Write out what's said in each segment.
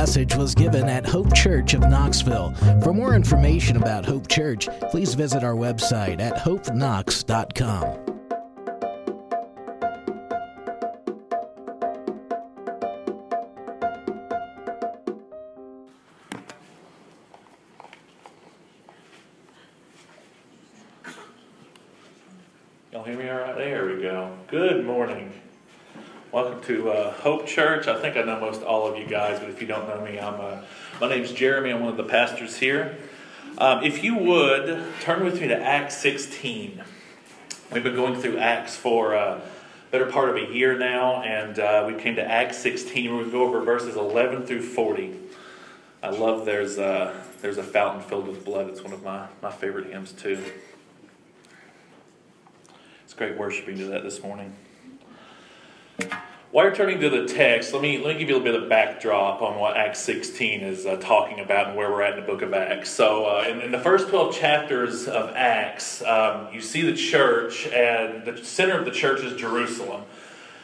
message was given at Hope Church of Knoxville. For more information about Hope Church, please visit our website at hopeknox.com. Hope Church. I think I know most all of you guys, but if you don't know me, I'm uh, my name's Jeremy. I'm one of the pastors here. Um, if you would turn with me to Acts 16. We've been going through Acts for a uh, better part of a year now, and uh, we came to Acts 16. We're going to go over verses 11 through 40. I love there's a, there's a fountain filled with blood. It's one of my, my favorite hymns too. It's great worshiping to that this morning. While you're turning to the text, let me let me give you a little bit of backdrop on what Acts 16 is uh, talking about and where we're at in the book of Acts. So, uh, in, in, the first 12 chapters of Acts, um, you see the church, and the center of the church is Jerusalem.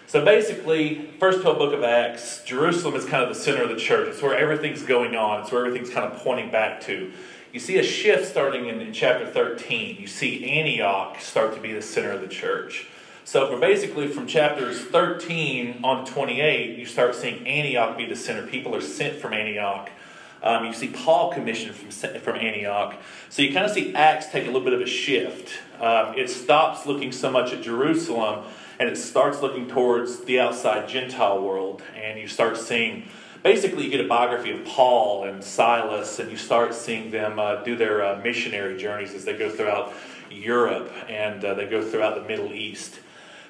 So basically, first 12 book of Acts, Jerusalem is kind of the center of the church. It's where everything's going on. It's where everything's kind of pointing back to. You see a shift starting in, in chapter 13. You see Antioch start to be the center of the church. So basically from chapters 13 on 28, you start seeing Antioch be the center. People are sent from Antioch. Um, you see Paul commissioned from, from Antioch. So you kind of see Acts take a little bit of a shift. Um, it stops looking so much at Jerusalem and it starts looking towards the outside Gentile world. And you start seeing, basically, you get a biography of Paul and Silas, and you start seeing them uh, do their uh, missionary journeys as they go throughout Europe and uh, they go throughout the Middle East.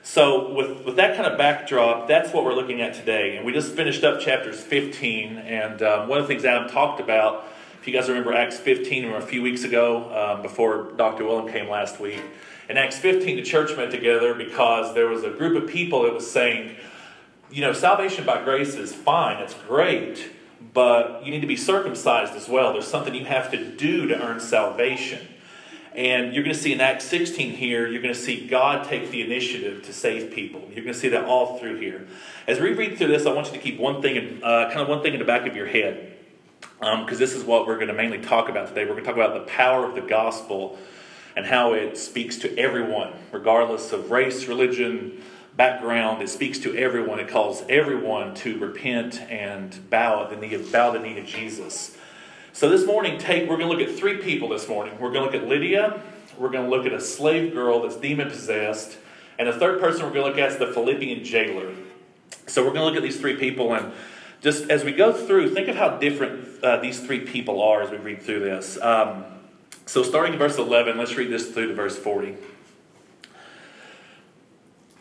So, with, with that kind of backdrop, that's what we're looking at today. And we just finished up chapters 15. And um, one of the things Adam talked about, if you guys remember Acts 15 a few weeks ago, um, before Dr. Willem came last week, in Acts 15, the church met together because there was a group of people that was saying, you know, salvation by grace is fine, it's great, but you need to be circumcised as well. There's something you have to do to earn salvation. And you're going to see in Acts 16 here, you're going to see God take the initiative to save people. You're going to see that all through here. As we read through this, I want you to keep one thing, in, uh, kind of one thing in the back of your head, because um, this is what we're going to mainly talk about today. We're going to talk about the power of the gospel and how it speaks to everyone, regardless of race, religion, background. It speaks to everyone. It calls everyone to repent and bow the knee of, bow the knee to Jesus. So this morning, take we're going to look at three people this morning. We're going to look at Lydia. We're going to look at a slave girl that's demon possessed, and the third person we're going to look at is the Philippian jailer. So we're going to look at these three people, and just as we go through, think of how different uh, these three people are as we read through this. Um, so starting in verse 11, let's read this through to verse 40.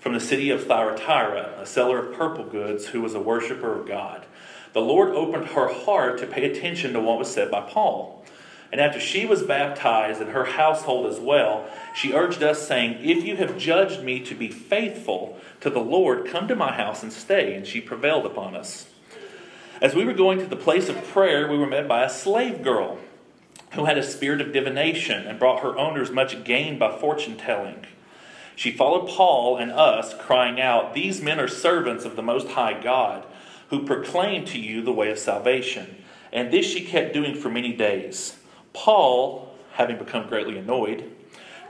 from the city of Thyatira, a seller of purple goods who was a worshiper of God. The Lord opened her heart to pay attention to what was said by Paul. And after she was baptized and her household as well, she urged us, saying, If you have judged me to be faithful to the Lord, come to my house and stay. And she prevailed upon us. As we were going to the place of prayer, we were met by a slave girl who had a spirit of divination and brought her owners much gain by fortune telling. She followed Paul and us, crying out, These men are servants of the Most High God, who proclaim to you the way of salvation. And this she kept doing for many days. Paul, having become greatly annoyed,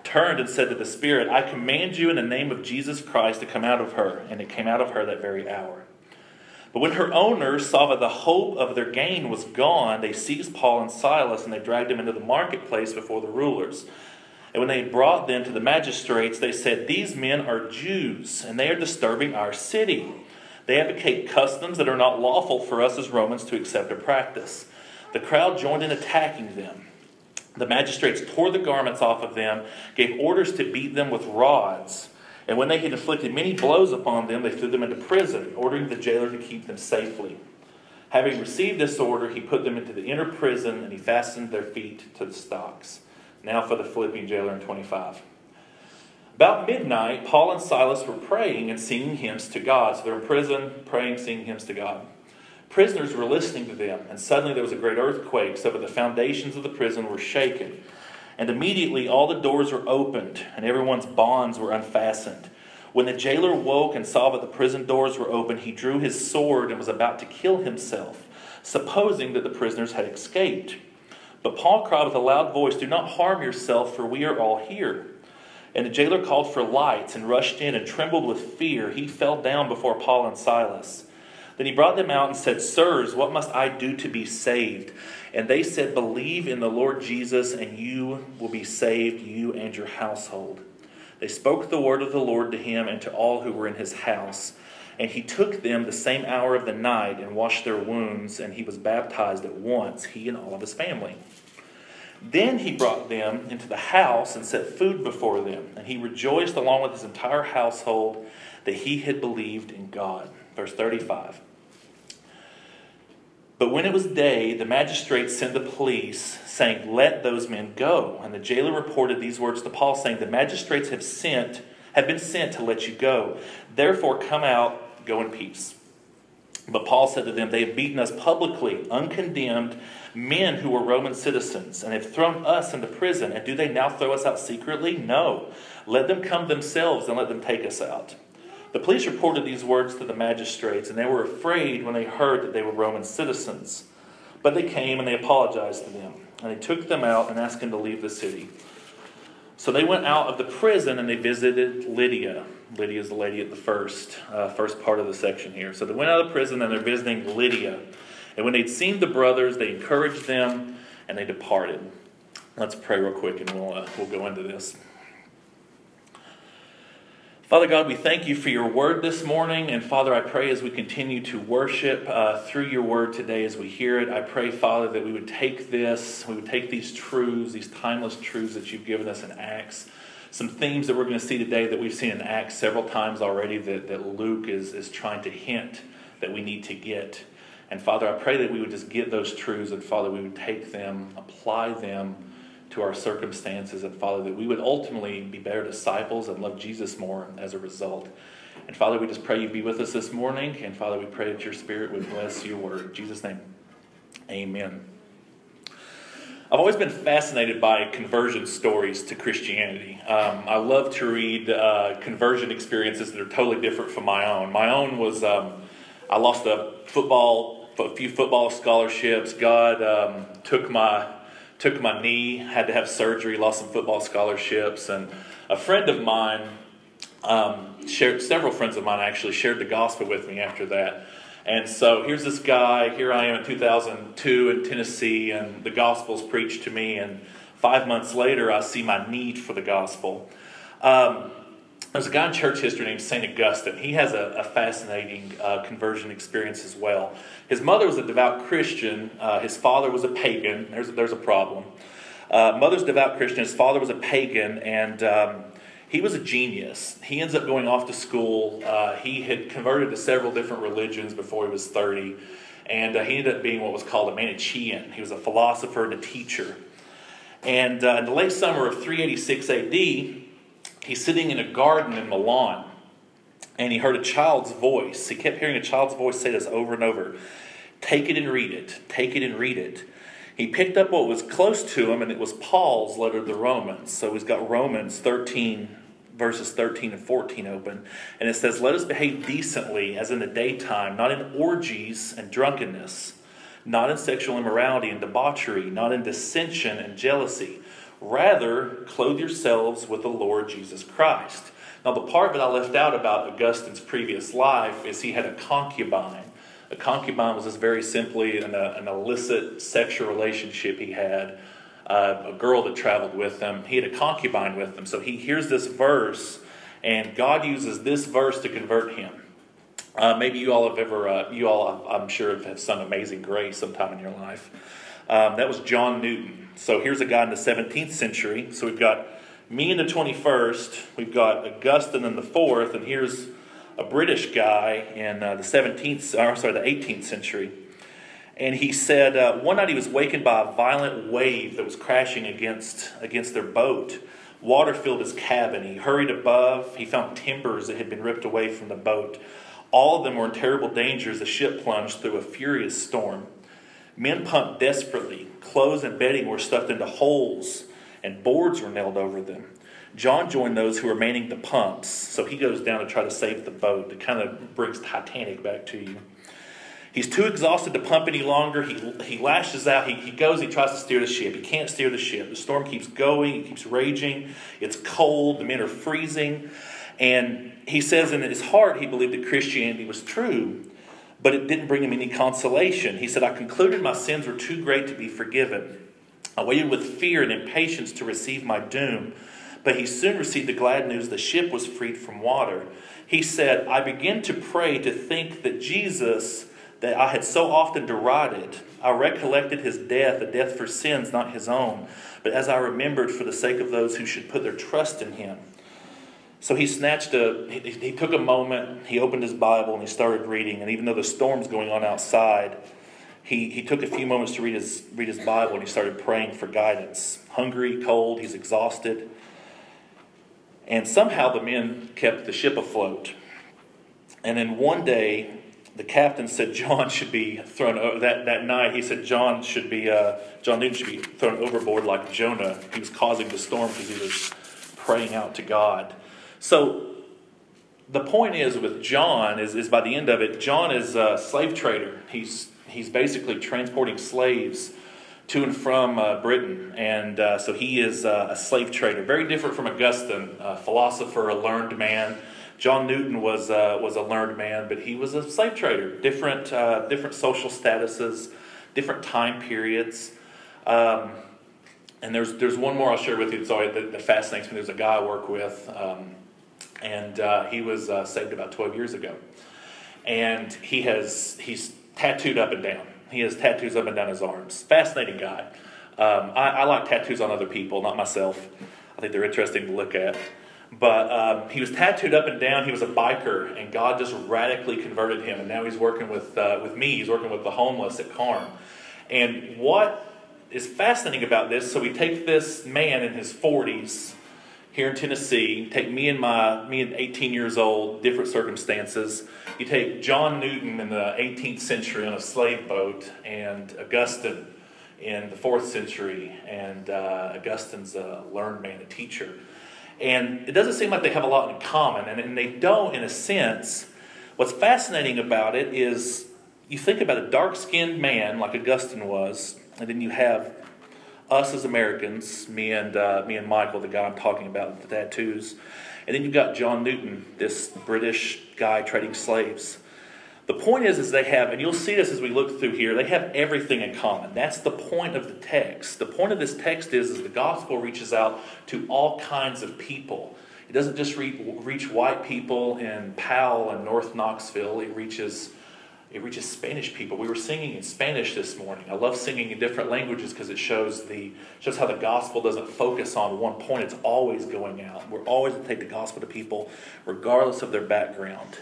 turned and said to the Spirit, I command you in the name of Jesus Christ to come out of her. And it came out of her that very hour. But when her owners saw that the hope of their gain was gone, they seized Paul and Silas and they dragged them into the marketplace before the rulers. And when they brought them to the magistrates, they said, These men are Jews, and they are disturbing our city. They advocate customs that are not lawful for us as Romans to accept or practice. The crowd joined in attacking them. The magistrates tore the garments off of them, gave orders to beat them with rods. And when they had inflicted many blows upon them, they threw them into prison, ordering the jailer to keep them safely. Having received this order, he put them into the inner prison and he fastened their feet to the stocks. Now for the Philippian jailer in 25. About midnight, Paul and Silas were praying and singing hymns to God. So they're in prison, praying, singing hymns to God. Prisoners were listening to them, and suddenly there was a great earthquake, so that the foundations of the prison were shaken. And immediately all the doors were opened, and everyone's bonds were unfastened. When the jailer woke and saw that the prison doors were open, he drew his sword and was about to kill himself, supposing that the prisoners had escaped. But Paul cried with a loud voice, Do not harm yourself, for we are all here. And the jailer called for lights and rushed in and trembled with fear. He fell down before Paul and Silas. Then he brought them out and said, Sirs, what must I do to be saved? And they said, Believe in the Lord Jesus, and you will be saved, you and your household. They spoke the word of the Lord to him and to all who were in his house. And he took them the same hour of the night and washed their wounds, and he was baptized at once, he and all of his family. Then he brought them into the house and set food before them, and he rejoiced along with his entire household that he had believed in God. Verse 35. But when it was day, the magistrates sent the police, saying, Let those men go. And the jailer reported these words to Paul, saying, The magistrates have sent, have been sent to let you go. Therefore, come out, go in peace. But Paul said to them, They have beaten us publicly, uncondemned, men who were Roman citizens, and have thrown us into prison. And do they now throw us out secretly? No. Let them come themselves and let them take us out. The police reported these words to the magistrates, and they were afraid when they heard that they were Roman citizens. But they came and they apologized to them, and they took them out and asked them to leave the city. So they went out of the prison and they visited Lydia. Lydia is the lady at the first, uh, first part of the section here. So they went out of prison and they're visiting Lydia. And when they'd seen the brothers, they encouraged them and they departed. Let's pray real quick and we'll, uh, we'll go into this. Father God, we thank you for your word this morning. And Father, I pray as we continue to worship uh, through your word today as we hear it, I pray, Father, that we would take this, we would take these truths, these timeless truths that you've given us in Acts, some themes that we're going to see today that we've seen in Acts several times already that, that Luke is, is trying to hint that we need to get. And Father, I pray that we would just get those truths and Father, we would take them, apply them to our circumstances, and Father, that we would ultimately be better disciples and love Jesus more as a result. And Father, we just pray you be with us this morning, and Father, we pray that your Spirit would bless your word. In Jesus' name, amen. I've always been fascinated by conversion stories to Christianity. Um, I love to read uh, conversion experiences that are totally different from my own. My own was um, I lost a football, a few football scholarships. God um, took my took my knee, had to have surgery, lost some football scholarships, and a friend of mine um, shared. Several friends of mine actually shared the gospel with me after that. And so here's this guy. Here I am in 2002 in Tennessee, and the gospel's preached to me. And five months later, I see my need for the gospel. Um, there's a guy in church history named St. Augustine. He has a, a fascinating uh, conversion experience as well. His mother was a devout Christian, uh, his father was a pagan. There's, there's a problem. Uh, mother's devout Christian, his father was a pagan, and um, he was a genius. He ends up going off to school. Uh, he had converted to several different religions before he was 30, and uh, he ended up being what was called a Manichean. He was a philosopher and a teacher. And uh, in the late summer of 386 AD, he's sitting in a garden in Milan and he heard a child's voice. He kept hearing a child's voice say this over and over Take it and read it. Take it and read it. He picked up what was close to him, and it was Paul's letter to the Romans. So he's got Romans 13, verses 13 and 14 open. And it says, Let us behave decently as in the daytime, not in orgies and drunkenness, not in sexual immorality and debauchery, not in dissension and jealousy Rather, clothe yourselves with the Lord Jesus Christ. Now, the part that I left out about Augustine's previous life is he had a concubine. A concubine was just very simply an, uh, an illicit sexual relationship he had, uh, a girl that traveled with him. He had a concubine with him. So he hears this verse, and God uses this verse to convert him. Uh, maybe you all have ever, uh, you all, I'm sure, have sung Amazing Grace sometime in your life. Um, that was John Newton. So here's a guy in the 17th century. So we've got me in the 21st, we've got Augustine in the 4th, and here's a British guy in uh, the 17th, or sorry, the 18th century. And he said uh, one night he was wakened by a violent wave that was crashing against, against their boat. Water filled his cabin. He hurried above. He found timbers that had been ripped away from the boat. All of them were in terrible danger as the ship plunged through a furious storm. Men pumped desperately. Clothes and bedding were stuffed into holes, and boards were nailed over them. John joined those who were manning the pumps, so he goes down to try to save the boat. It kind of brings Titanic back to you. He's too exhausted to pump any longer. He, he lashes out. He, he goes, he tries to steer the ship. He can't steer the ship. The storm keeps going, it keeps raging. It's cold. The men are freezing. And he says in his heart he believed that Christianity was true, but it didn't bring him any consolation. He said, I concluded my sins were too great to be forgiven. I waited with fear and impatience to receive my doom, but he soon received the glad news the ship was freed from water. He said, I begin to pray to think that Jesus that I had so often derided. I recollected his death, a death for sins, not his own, but as I remembered for the sake of those who should put their trust in him. So he snatched a, he, he took a moment, he opened his Bible, and he started reading. And even though the storm's going on outside, he, he took a few moments to read his, read his Bible and he started praying for guidance. Hungry, cold, he's exhausted. And somehow the men kept the ship afloat. And then one day, the captain said John should be thrown over that, that night. He said John should be uh, John Newton should be thrown overboard like Jonah. He was causing the storm because he was praying out to God. So the point is with John is, is by the end of it, John is a slave trader. He's he's basically transporting slaves to and from uh, Britain, and uh, so he is uh, a slave trader. Very different from Augustine, a philosopher, a learned man John Newton was uh, was a learned man, but he was a slave trader. Different uh, different social statuses, different time periods. Um, and there's there's one more I'll share with you. Sorry, that, that fascinates me. There's a guy I work with, um, and uh, he was uh, saved about 12 years ago, and he has he's tattooed up and down. He has tattoos up and down his arms. Fascinating guy. Um, I, I like tattoos on other people, not myself. I think they're interesting to look at. But um, he was tattooed up and down. He was a biker, and God just radically converted him. And now he's working with, uh, with me. He's working with the homeless at KARM. And what is fascinating about this, so we take this man in his 40s here in Tennessee, take me and my me and 18 years old, different circumstances. You take John Newton in the 18th century on a slave boat, and Augustine in the fourth century, and uh, Augustine's a learned man, a teacher. And it doesn't seem like they have a lot in common, and, and they don't in a sense. What's fascinating about it is you think about a dark skinned man like Augustine was, and then you have us as Americans, me and, uh, me and Michael, the guy I'm talking about the tattoos. And then you've got John Newton, this British guy trading slaves. The point is, is they have, and you'll see this as we look through here, they have everything in common. That's the point of the text. The point of this text is, is the gospel reaches out to all kinds of people. It doesn't just reach, reach white people in Powell and North Knoxville. It reaches it reaches Spanish people. We were singing in Spanish this morning. I love singing in different languages because it shows the shows how the gospel doesn't focus on one point. It's always going out. We're always to take the gospel to people, regardless of their background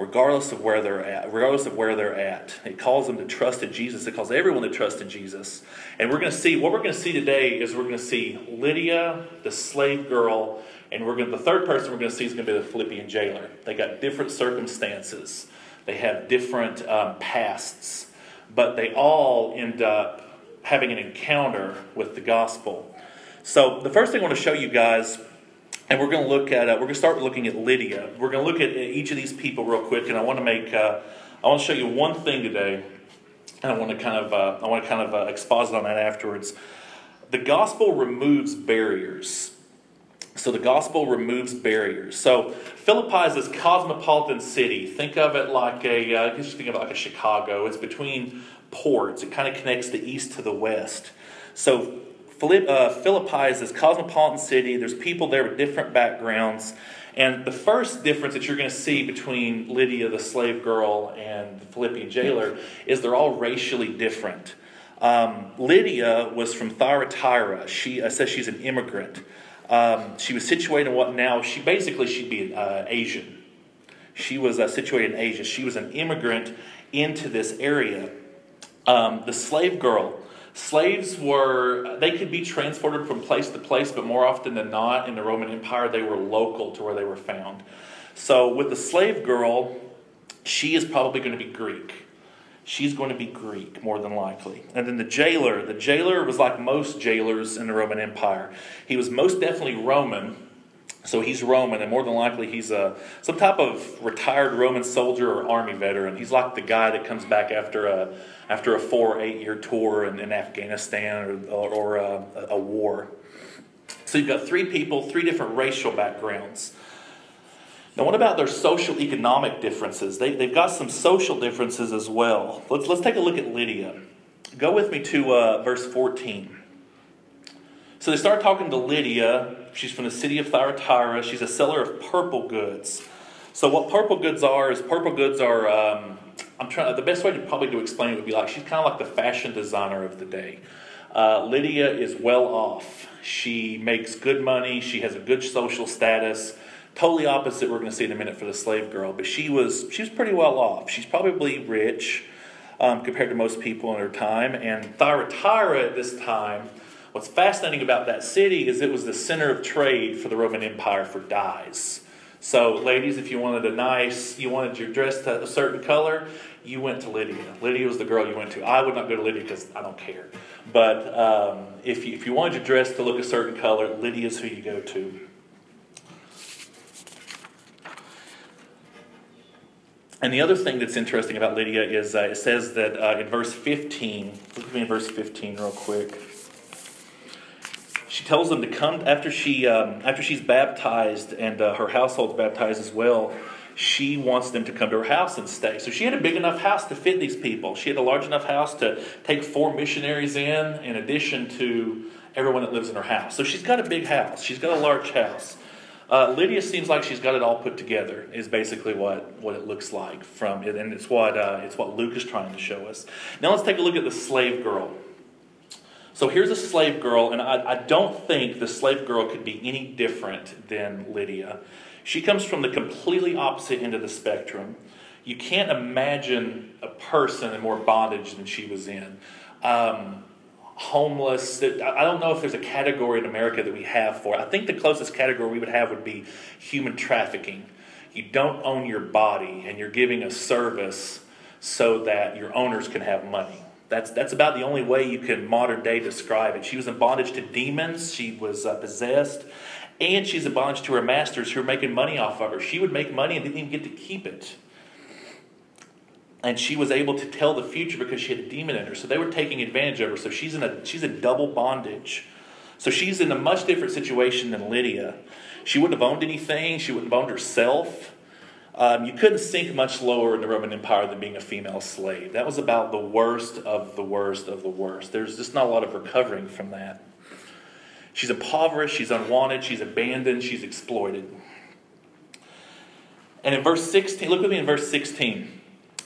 regardless of where they're at, regardless of where they're at. It calls them to trust in Jesus. It calls everyone to trust in Jesus. And we're going to see what we're going to see today is we're going to see Lydia, the slave girl, and we're going to, the third person we're going to see is going to be the Philippian jailer. They got different circumstances. They have different um, pasts, but they all end up having an encounter with the gospel. So the first thing I want to show you guys and we're going to look at, uh, we're going to start looking at Lydia. We're going to look at each of these people real quick, and I want to make, uh, I want to show you one thing today, and I want to kind of, uh, I want to kind of uh, exposit on that afterwards. The gospel removes barriers. So the gospel removes barriers. So Philippi is this cosmopolitan city. Think of it like a, uh, just think of it like a Chicago. It's between ports. It kind of connects the east to the west. So uh, Philippi is this cosmopolitan city. There's people there with different backgrounds. And the first difference that you're going to see between Lydia, the slave girl, and the Philippian jailer is they're all racially different. Um, Lydia was from Thyatira. She uh, says she's an immigrant. Um, she was situated in what now, she basically, she'd be uh, Asian. She was uh, situated in Asia. She was an immigrant into this area. Um, the slave girl. Slaves were, they could be transported from place to place, but more often than not in the Roman Empire, they were local to where they were found. So with the slave girl, she is probably going to be Greek. She's going to be Greek, more than likely. And then the jailer. The jailer was like most jailers in the Roman Empire. He was most definitely Roman, so he's Roman, and more than likely he's a some type of retired Roman soldier or army veteran. He's like the guy that comes back after a after a four or eight year tour in, in Afghanistan or, or, or uh, a, a war. So you've got three people, three different racial backgrounds. Now, what about their social economic differences? They, they've got some social differences as well. Let's, let's take a look at Lydia. Go with me to uh, verse 14. So they start talking to Lydia. She's from the city of Thyatira. She's a seller of purple goods. So what purple goods are is purple goods are. Um, I'm trying. The best way to probably to explain it would be like she's kind of like the fashion designer of the day. Uh, Lydia is well off. She makes good money. She has a good social status. Totally opposite. We're going to see in a minute for the slave girl, but she was she was pretty well off. She's probably rich um, compared to most people in her time. And Thyatira at this time What's fascinating about that city is it was the center of trade for the Roman Empire for dyes. So, ladies, if you wanted a nice, you wanted your dress to a certain color, you went to Lydia. Lydia was the girl you went to. I would not go to Lydia because I don't care. But um, if, you, if you wanted your dress to look a certain color, Lydia's who you go to. And the other thing that's interesting about Lydia is uh, it says that uh, in verse 15, look at me in verse 15 real quick. She tells them to come after she um, after she's baptized and uh, her household's baptized as well she wants them to come to her house and stay. So she had a big enough house to fit these people. She had a large enough house to take four missionaries in in addition to everyone that lives in her house. So she's got a big house. She's got a large house uh, lydia seems like she's got it all put together is basically what, what it looks like from it and it's what, uh, it's what luke is trying to show us now let's take a look at the slave girl so here's a slave girl, and I, I, don't think the slave girl could be any different than Lydia. She comes from the completely opposite end of the spectrum. You can't imagine a person in more bondage than she was in. Um, homeless. I don't know if there's a category in America that we have for. It. I think the closest category we would have would be human trafficking. You don't own your body, and you're giving a service so that your owners can have money. That's, that's about the only way you can modern day describe it. She was in bondage to demons, she was uh, possessed, and she's in bondage to her masters who are making money off of her. She would make money and didn't even get to keep it. And she was able to tell the future because she had a demon in her. So they were taking advantage of her. So she's in a she's in double bondage. So she's in a much different situation than Lydia. She wouldn't have owned anything, she wouldn't have owned herself. Um, you couldn't sink much lower in the Roman Empire than being a female slave. That was about the worst of the worst of the worst. There's just not a lot of recovering from that. She's impoverished, she's unwanted, she's abandoned, she's exploited. And in verse 16, look with me in verse 16.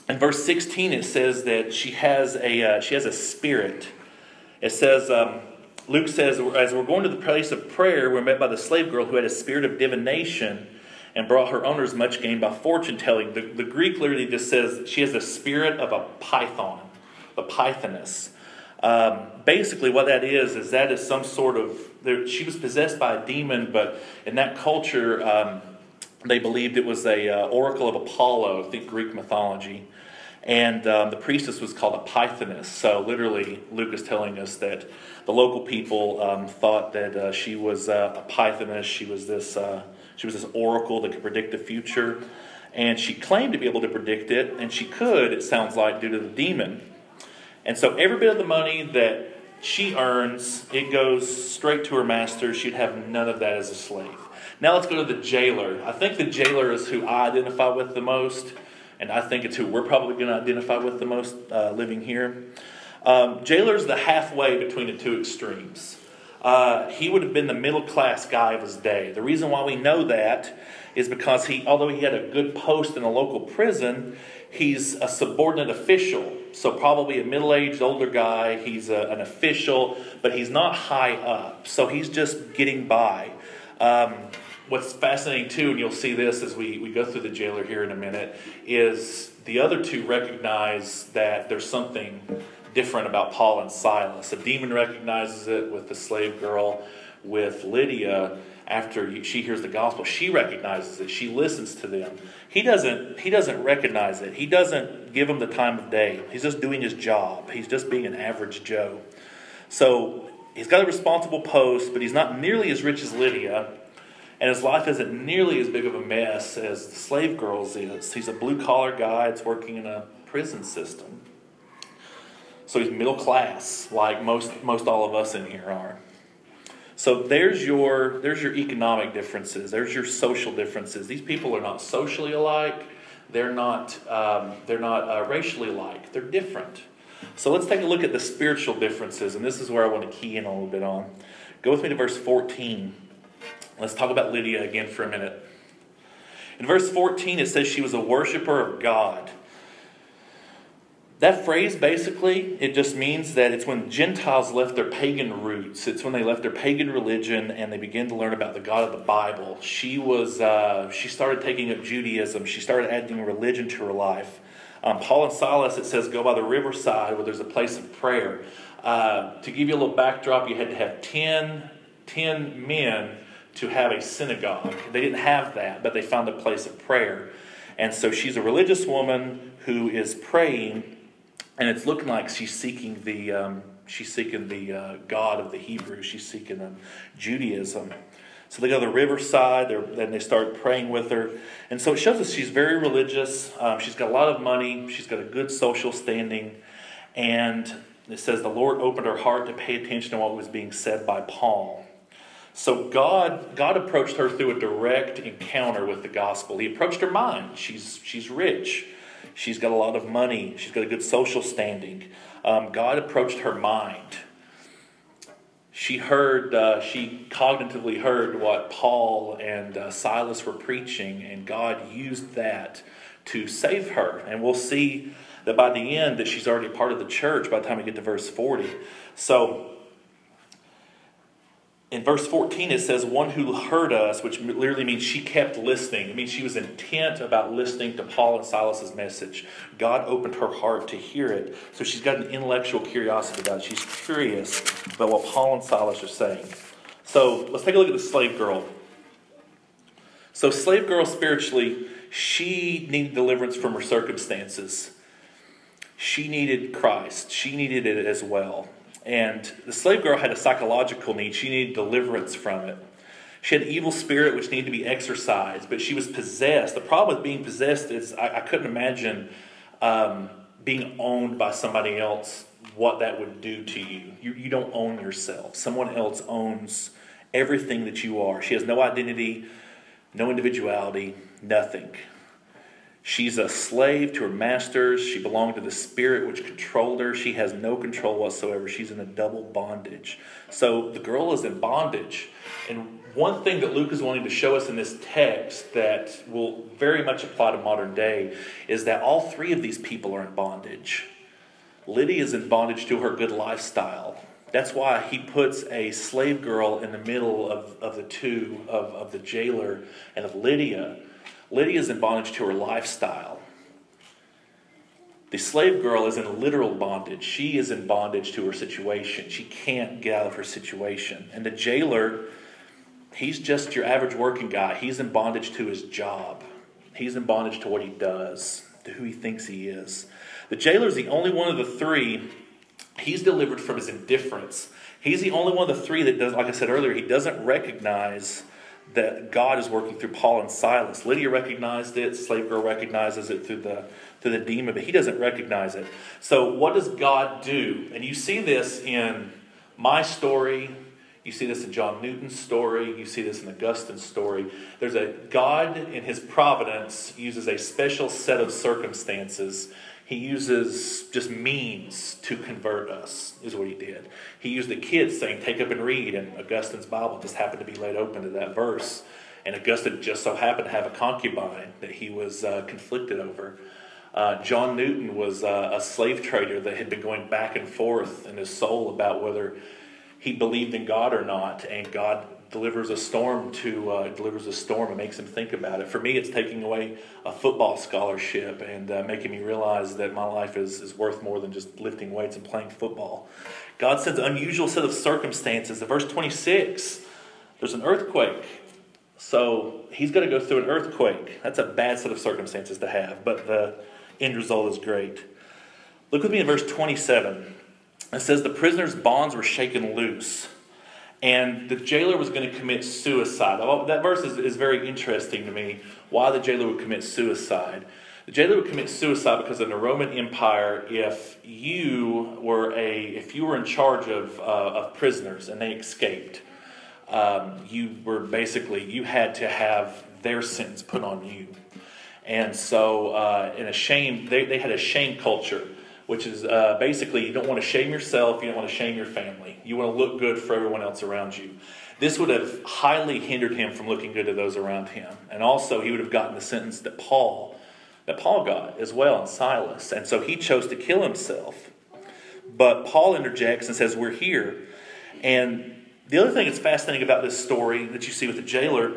In verse 16, it says that she has a, uh, she has a spirit. It says, um, Luke says, as we're going to the place of prayer, we're met by the slave girl who had a spirit of divination and brought her owners much gain by fortune telling. The, the Greek literally just says she has the spirit of a python, a pythoness. Um, basically, what that is is that is some sort of she was possessed by a demon, but in that culture, um, they believed it was a uh, oracle of Apollo. I think Greek mythology. And um, the priestess was called a pythoness. So, literally, Luke is telling us that the local people um, thought that uh, she was uh, a pythoness. She was this uh, she was this oracle that could predict the future. And she claimed to be able to predict it, and she could, it sounds like, due to the demon. And so every bit of the money that she earns, it goes straight to her master. She'd have none of that as a slave. Now let's go to the jailer. I think the jailer is who I identify with the most, and I think it's who we're probably going to identify with the most uh, living here. Um, jailer's the halfway between the two extremes. Uh, he would have been the middle class guy of his day. The reason why we know that is because he, although he had a good post in a local prison, he's a subordinate official. So, probably a middle aged older guy. He's a, an official, but he's not high up. So, he's just getting by. Um, what's fascinating, too, and you'll see this as we, we go through the jailer here in a minute, is the other two recognize that there's something different about Paul and Silas. A demon recognizes it with the slave girl, with Lydia. After she hears the gospel, she recognizes it. She listens to them. He doesn't. He doesn't recognize it. He doesn't give them the time of day. He's just doing his job. He's just being an average Joe. So he's got a responsible post, but he's not nearly as rich as Lydia, and his life isn't nearly as big of a mess as the slave girl's is. He's a blue collar guy that's working in a prison system. So he's middle class, like most most all of us in here are. So there's your there's your economic differences. There's your social differences. These people are not socially alike. They're not um, they're not uh, racially alike. They're different. So let's take a look at the spiritual differences, and this is where I want to key in a little bit on. Go with me to verse 14. Let's talk about Lydia again for a minute. In verse 14, it says she was a worshiper of God. That phrase basically, it just means that it's when Gentiles left their pagan roots. It's when they left their pagan religion and they began to learn about the God of the Bible. She was, uh, she started taking up Judaism. She started adding religion to her life. Um, Paul and Silas, it says, go by the riverside where there's a place of prayer. Uh, to give you a little backdrop, you had to have 10, 10 men to have a synagogue. They didn't have that, but they found a place of prayer. And so she's a religious woman who is praying and it's looking like she's seeking the um, she's seeking the uh, God of the Hebrews. She's seeking um, Judaism. So they go to the riverside. and they start praying with her, and so it shows us she's very religious. Um, she's got a lot of money. She's got a good social standing, and it says the Lord opened her heart to pay attention to what was being said by Paul. So God, God approached her through a direct encounter with the gospel. He approached her mind. She's she's rich. She's got a lot of money. She's got a good social standing. Um, God approached her mind. She heard, uh, she cognitively heard what Paul and uh, Silas were preaching, and God used that to save her. And we'll see that by the end that she's already part of the church by the time we get to verse 40. So in verse 14 it says one who heard us which literally means she kept listening. It means she was intent about listening to paul and silas's message. God opened her heart to hear it. So she's got an intellectual curiosity about it. She's curious about what paul and silas are saying. So let's take a look at the slave girl. So slave girl spiritually she needed deliverance from her circumstances. She needed christ. She needed it as well and the slave girl had a psychological need. She needed deliverance from it. She had an evil spirit which needed to be exorcised, but she was possessed. The problem with being possessed is I, I couldn't imagine um, being owned by somebody else, what that would do to you. you. You don't own yourself, someone else owns everything that you are. She has no identity, no individuality, nothing. She's a slave to her masters. She belonged to the spirit which controlled her. She has no control whatsoever. She's in a double bondage. So the girl is in bondage. And one thing that Luke is wanting to show us in this text that will very much apply to modern day is that all three of these people are in bondage. Lydia is in bondage to her good lifestyle. That's why he puts a slave girl in the middle of, of the two, of, of the jailer and of Lydia Lydia is in bondage to her lifestyle. The slave girl is in literal bondage. She is in bondage to her situation. She can't get out of her situation. And the jailer, he's just your average working guy. He's in bondage to his job, he's in bondage to what he does, to who he thinks he is. The jailer is the only one of the three. He's delivered from his indifference. He's the only one of the three that does, like I said earlier, he doesn't recognize that God is working through Paul and Silas. Lydia recognized it, slave girl recognizes it through the through the demon, but he doesn't recognize it. So what does God do? And you see this in my story, you see this in John Newton's story, you see this in Augustine's story. There's a God in his providence uses a special set of circumstances he uses just means to convert us, is what he did. He used the kids saying, Take up and read, and Augustine's Bible just happened to be laid open to that verse. And Augustine just so happened to have a concubine that he was uh, conflicted over. Uh, John Newton was uh, a slave trader that had been going back and forth in his soul about whether he believed in God or not, and God delivers a storm to uh, delivers a storm and makes him think about it. For me, it's taking away a football scholarship and uh, making me realize that my life is, is worth more than just lifting weights and playing football. God sends an unusual set of circumstances. In verse 26, there's an earthquake. So he's going to go through an earthquake. That's a bad set of circumstances to have, but the end result is great. Look with me in verse 27. It says, The prisoner's bonds were shaken loose and the jailer was going to commit suicide. That verse is, is very interesting to me. Why the jailer would commit suicide? The jailer would commit suicide because in the Roman Empire, if you were a if you were in charge of uh, of prisoners and they escaped, um, you were basically you had to have their sentence put on you, and so uh, in a shame they, they had a shame culture which is uh, basically you don't want to shame yourself, you don't want to shame your family. You want to look good for everyone else around you. This would have highly hindered him from looking good to those around him. And also, he would have gotten the sentence that Paul, that Paul got as well, and Silas. And so he chose to kill himself. But Paul interjects and says, We're here. And the other thing that's fascinating about this story that you see with the jailer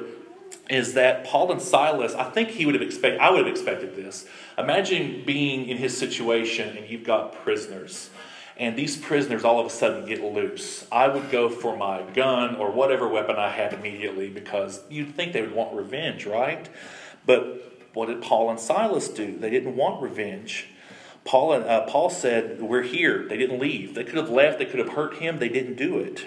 is that Paul and Silas, I think he would have expected, I would have expected this. Imagine being in his situation and you've got prisoners, and these prisoners all of a sudden get loose. I would go for my gun or whatever weapon I had immediately because you'd think they would want revenge, right? But what did Paul and Silas do? They didn't want revenge. Paul, and, uh, Paul said, We're here. They didn't leave. They could have left, they could have hurt him. They didn't do it.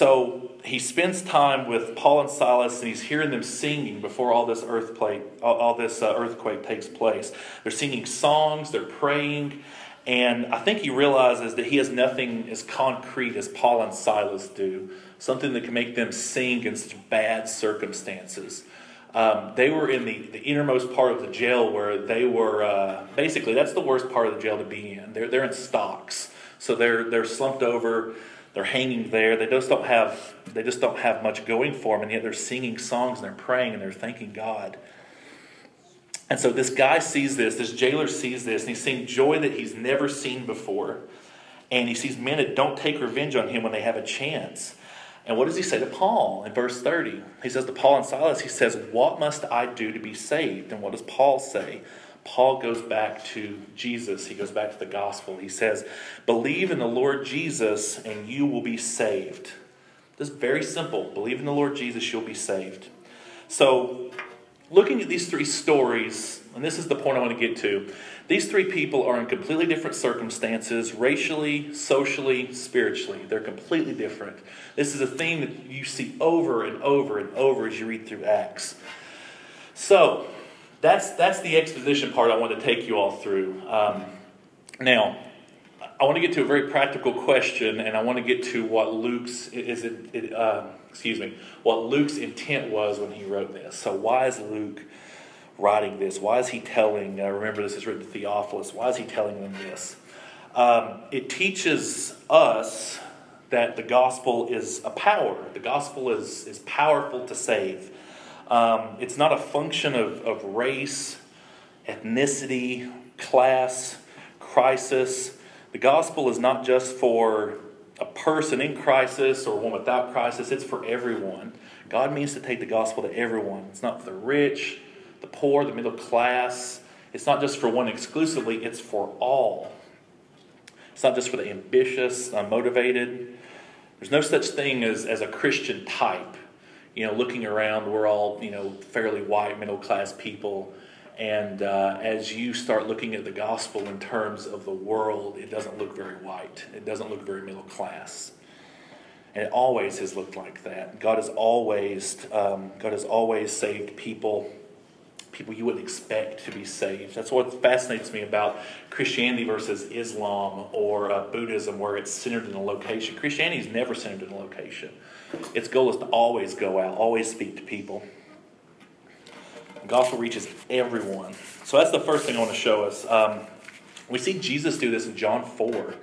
So he spends time with Paul and Silas, and he's hearing them singing before all this earthquake, all, this uh, earthquake takes place. They're singing songs, they're praying, and I think he realizes that he has nothing as concrete as Paul and Silas do, something that can make them sing in such bad circumstances. Um, they were in the, the innermost part of the jail where they were uh, basically that's the worst part of the jail to be in. They're, they're in stocks, so they're they're slumped over they're hanging there. They just don't have they just don't have much going for them, and yet they're singing songs and they're praying and they're thanking God. And so this guy sees this, this jailer sees this, and he's seeing joy that he's never seen before. And he sees men that don't take revenge on him when they have a chance. And what does he say to Paul in verse 30? He says to Paul and Silas, he says, What must I do to be saved? And what does Paul say? Paul goes back to Jesus. He goes back to the gospel. He says, Believe in the Lord Jesus and you will be saved. This is very simple. Believe in the Lord Jesus, you'll be saved. So, looking at these three stories, and this is the point I want to get to, these three people are in completely different circumstances, racially, socially, spiritually. They're completely different. This is a theme that you see over and over and over as you read through Acts. So, that's that's the exposition part I want to take you all through. Um, now, I want to get to a very practical question, and I want to get to what Luke's is it, it uh, excuse me what Luke's intent was when he wrote this. So, why is Luke writing this? Why is he telling? Uh, remember, this is written to Theophilus. Why is he telling them this? Um, it teaches us that the gospel is a power. The gospel is is powerful to save. Um, it's not a function of, of race, ethnicity, class, crisis. The gospel is not just for a person in crisis or one without crisis, it's for everyone. God means to take the gospel to everyone. It's not for the rich, the poor, the middle class. It's not just for one exclusively, it's for all. It's not just for the ambitious, unmotivated. There's no such thing as, as a Christian type you know, looking around, we're all, you know, fairly white, middle class people. And uh, as you start looking at the gospel in terms of the world, it doesn't look very white. It doesn't look very middle class. And it always has looked like that. God has always, um, God has always saved people, people you wouldn't expect to be saved. That's what fascinates me about Christianity versus Islam or uh, Buddhism, where it's centered in a location. Christianity is never centered in a location. Its goal is to always go out, always speak to people. The gospel reaches everyone. So that's the first thing I want to show us. Um, we see Jesus do this in John 4.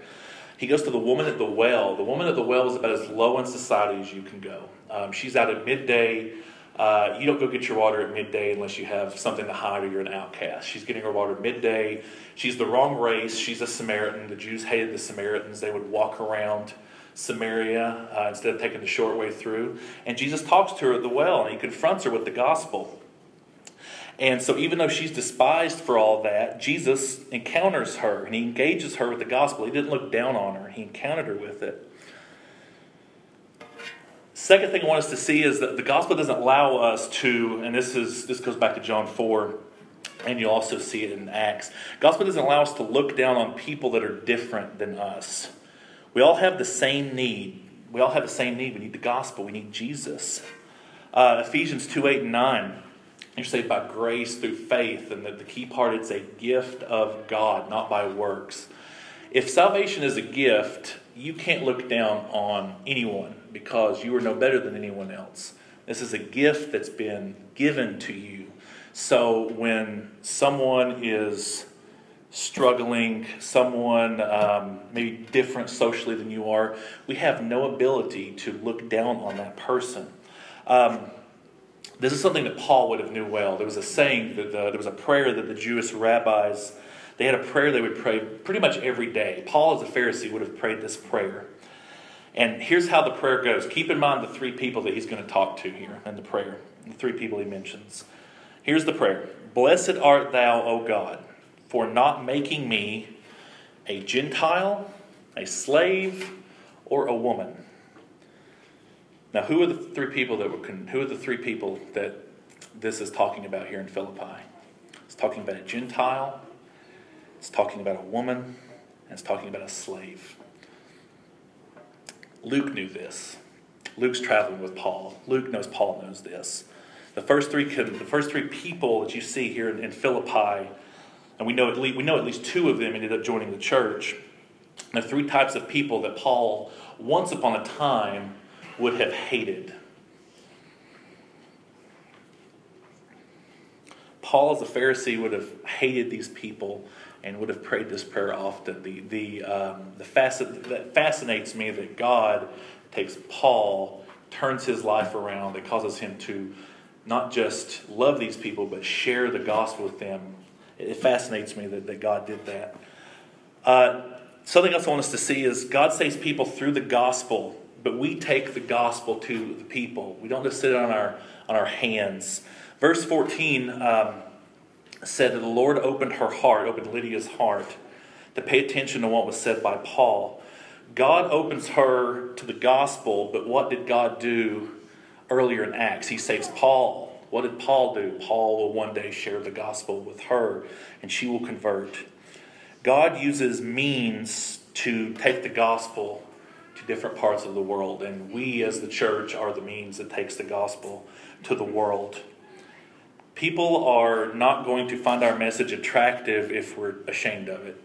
He goes to the woman at the well. The woman at the well is about as low in society as you can go. Um, she's out at midday. Uh, you don't go get your water at midday unless you have something to hide or you're an outcast. She's getting her water midday. She's the wrong race. She's a Samaritan. The Jews hated the Samaritans. They would walk around Samaria uh, instead of taking the short way through. And Jesus talks to her at the well and he confronts her with the gospel. And so, even though she's despised for all that, Jesus encounters her and he engages her with the gospel. He didn't look down on her, he encountered her with it. Second thing I want us to see is that the gospel doesn't allow us to, and this is this goes back to John 4, and you'll also see it in Acts. Gospel doesn't allow us to look down on people that are different than us. We all have the same need. We all have the same need. We need the gospel. We need Jesus. Uh, Ephesians 2 8 and 9. You're saved by grace through faith, and that the key part it's a gift of God, not by works. If salvation is a gift, you can't look down on anyone because you are no better than anyone else. This is a gift that's been given to you. So when someone is struggling, someone um, maybe different socially than you are, we have no ability to look down on that person. Um, this is something that Paul would have knew well. There was a saying that the, there was a prayer that the Jewish rabbis they had a prayer they would pray pretty much every day. Paul, as a Pharisee, would have prayed this prayer. And here's how the prayer goes. Keep in mind the three people that he's going to talk to here in the prayer. The three people he mentions. Here's the prayer Blessed art thou, O God, for not making me a Gentile, a slave, or a woman now, who are the three people that were? Who are the three people that this is talking about here in Philippi? It's talking about a Gentile. It's talking about a woman. And it's talking about a slave. Luke knew this. Luke's traveling with Paul. Luke knows Paul knows this. The first three, the first three people that you see here in, in Philippi, and we know at least we know at least two of them ended up joining the church. Are three types of people that Paul, once upon a time, would have hated. Paul, as a Pharisee, would have hated these people and would have prayed this prayer often. The, the, um, the facet, that fascinates me that God takes Paul, turns his life around, that causes him to not just love these people, but share the gospel with them. It fascinates me that, that God did that. Uh, something else I want us to see is God saves people through the gospel but we take the gospel to the people. We don't just sit on our on our hands. Verse 14 um, said that the Lord opened her heart, opened Lydia's heart, to pay attention to what was said by Paul. God opens her to the gospel, but what did God do earlier in Acts? He saves Paul. What did Paul do? Paul will one day share the gospel with her, and she will convert. God uses means to take the gospel to different parts of the world. And we, as the church, are the means that takes the gospel to the world. People are not going to find our message attractive if we're ashamed of it.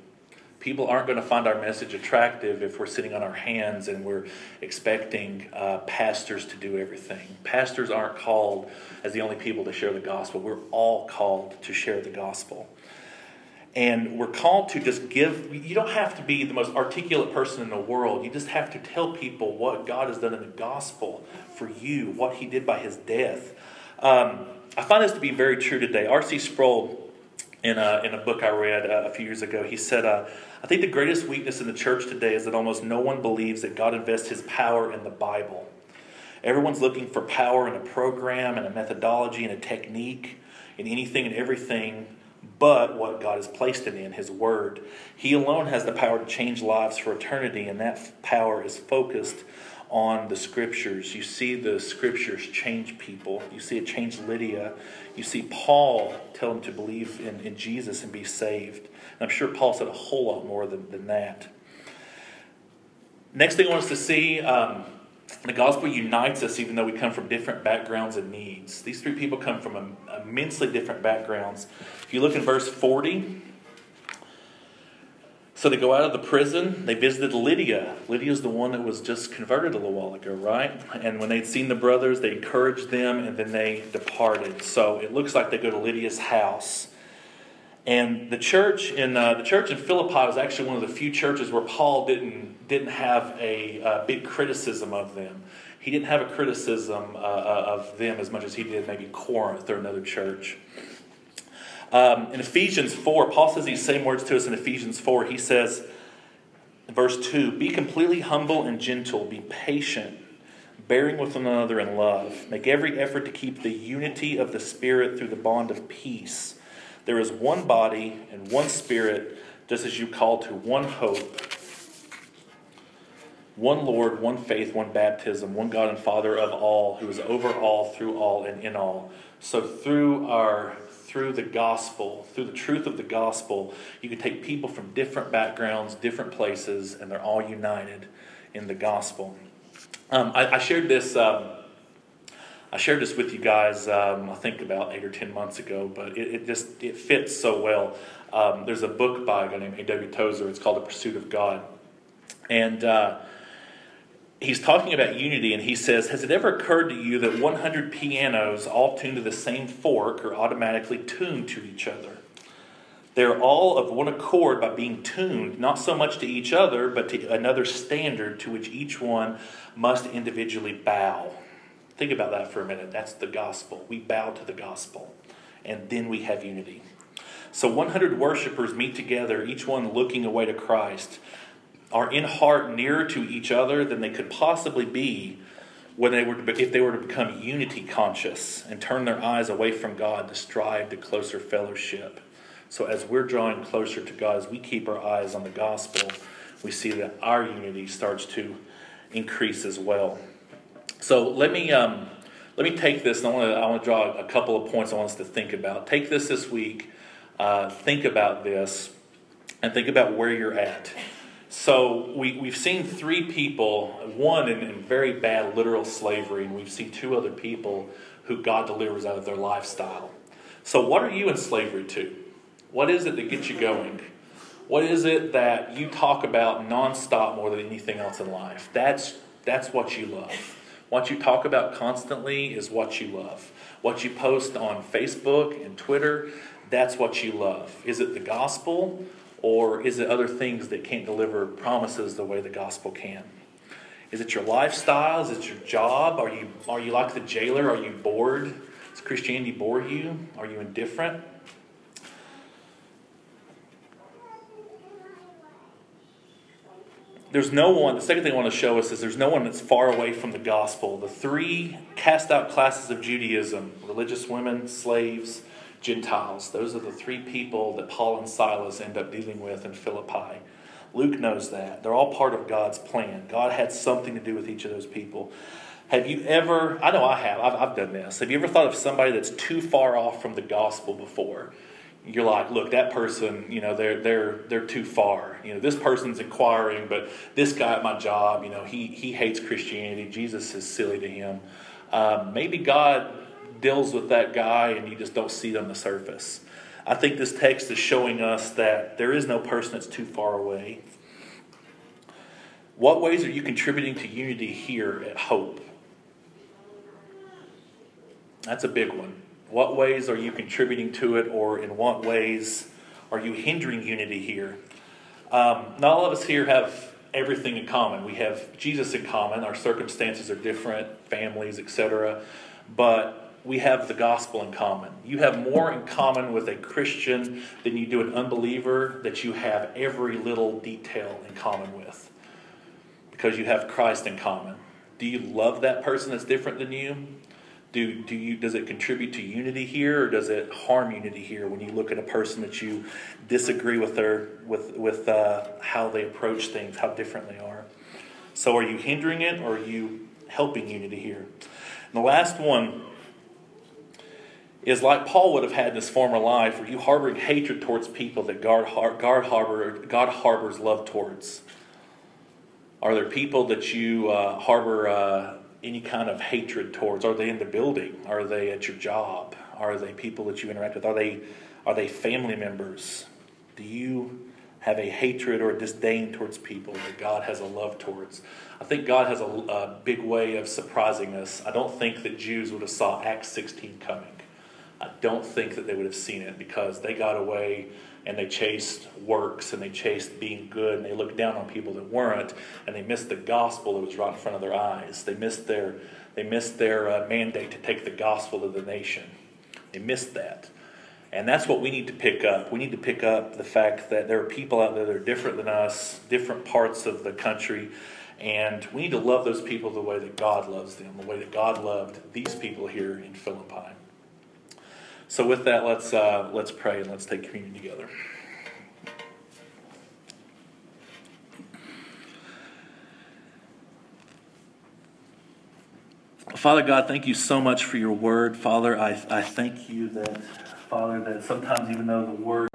People aren't going to find our message attractive if we're sitting on our hands and we're expecting uh, pastors to do everything. Pastors aren't called as the only people to share the gospel. We're all called to share the gospel. And we're called to just give, you don't have to be the most articulate person in the world. You just have to tell people what God has done in the gospel for you, what he did by his death. Um, I find this to be very true today. R.C. Sproul, in a, in a book I read uh, a few years ago, he said, uh, I think the greatest weakness in the church today is that almost no one believes that God invests his power in the Bible. Everyone's looking for power in a program and a methodology and a technique in anything and everything but what God has placed in, His Word. He alone has the power to change lives for eternity, and that power is focused on the Scriptures. You see the Scriptures change people. You see it change Lydia. You see Paul tell them to believe in, in Jesus and be saved. And I'm sure Paul said a whole lot more than, than that. Next thing I want us to see. Um, the gospel unites us even though we come from different backgrounds and needs. These three people come from immensely different backgrounds. If you look in verse 40, so they go out of the prison. They visited Lydia. Lydia's the one that was just converted a little while ago, right? And when they'd seen the brothers, they encouraged them and then they departed. So it looks like they go to Lydia's house. And the church in uh, the church in Philippi was actually one of the few churches where Paul didn't didn't have a, a big criticism of them. He didn't have a criticism uh, uh, of them as much as he did maybe Corinth or another church. Um, in Ephesians 4, Paul says these same words to us in Ephesians 4. He says, Verse 2 Be completely humble and gentle, be patient, bearing with one another in love. Make every effort to keep the unity of the Spirit through the bond of peace. There is one body and one Spirit, just as you call to one hope, one Lord, one faith, one baptism, one God and Father of all, who is over all, through all, and in all. So through our through the gospel, through the truth of the gospel, you can take people from different backgrounds, different places, and they're all united in the gospel. Um, I, I, shared this. Um, I shared this with you guys. Um, I think about eight or ten months ago, but it, it just it fits so well. Um, there's a book by a guy named A.W. Tozer. It's called The Pursuit of God, and uh, he's talking about unity and he says, Has it ever occurred to you that 100 pianos all tuned to the same fork are automatically tuned to each other? They're all of one accord by being tuned, not so much to each other, but to another standard to which each one must individually bow. Think about that for a minute. That's the gospel. We bow to the gospel, and then we have unity. So 100 worshipers meet together, each one looking away to Christ are in heart nearer to each other than they could possibly be when they were if they were to become unity conscious and turn their eyes away from God to strive to closer fellowship. So as we're drawing closer to God, as we keep our eyes on the gospel, we see that our unity starts to increase as well. So let me um, let me take this. And I want to I want to draw a couple of points I want us to think about. Take this this week. Uh, think about this, and think about where you're at. So we, we've seen three people, one in, in, very bad literal slavery, and we've seen two other people who God delivers out of their lifestyle. So, what are you in slavery to? What is it that gets you going? What is it that you talk about nonstop more than anything else in life? That's, that's what you love. What you talk about constantly is what you love. What you post on Facebook and Twitter, that's what you love. Is it the gospel or is it other things that can't deliver promises the way the gospel can? Is it your lifestyle? Is it your job? Are you, are you like the jailer? Are you bored? Does Christianity bore you? Are you indifferent? There's no one, the second thing I want to show us is there's no one that's far away from the gospel. The three cast out classes of Judaism religious women, slaves, Gentiles. Those are the three people that Paul and Silas end up dealing with in Philippi. Luke knows that. They're all part of God's plan. God had something to do with each of those people. Have you ever, I know I have, I've, I've done this. Have you ever thought of somebody that's too far off from the gospel before? You're like, look, that person, you know, they're they're they're too far. You know, this person's inquiring, but this guy at my job, you know, he he hates Christianity. Jesus is silly to him. Um, maybe God deals with that guy and you just don't see it on the surface. I think this text is showing us that there is no person that's too far away. What ways are you contributing to unity here at Hope? That's a big one. What ways are you contributing to it, or in what ways are you hindering unity here? Um, not all of us here have everything in common. We have Jesus in common. Our circumstances are different, families, etc. But we have the gospel in common. You have more in common with a Christian than you do an unbeliever that you have every little detail in common with because you have Christ in common. Do you love that person that's different than you? Do, do you does it contribute to unity here or does it harm unity here when you look at a person that you disagree with their with with uh, how they approach things, how different they are? So are you hindering it or are you helping unity here? And the last one is like Paul would have had in his former life, where you harboring hatred towards people that God, God, harbor, God harbors love towards. Are there people that you uh, harbor uh, any kind of hatred towards? Are they in the building? Are they at your job? Are they people that you interact with? Are they, are they family members? Do you have a hatred or a disdain towards people that God has a love towards? I think God has a, a big way of surprising us. I don't think that Jews would have saw Acts 16 coming. I don't think that they would have seen it because they got away and they chased works and they chased being good and they looked down on people that weren't and they missed the gospel that was right in front of their eyes. They missed their they missed their uh, mandate to take the gospel to the nation. They missed that. And that's what we need to pick up. We need to pick up the fact that there are people out there that are different than us, different parts of the country, and we need to love those people the way that God loves them, the way that God loved these people here in Philippi. So, with that, let's uh, let's pray and let's take communion together. Father God, thank you so much for your word. Father, I, I thank you that, Father, that sometimes even though the word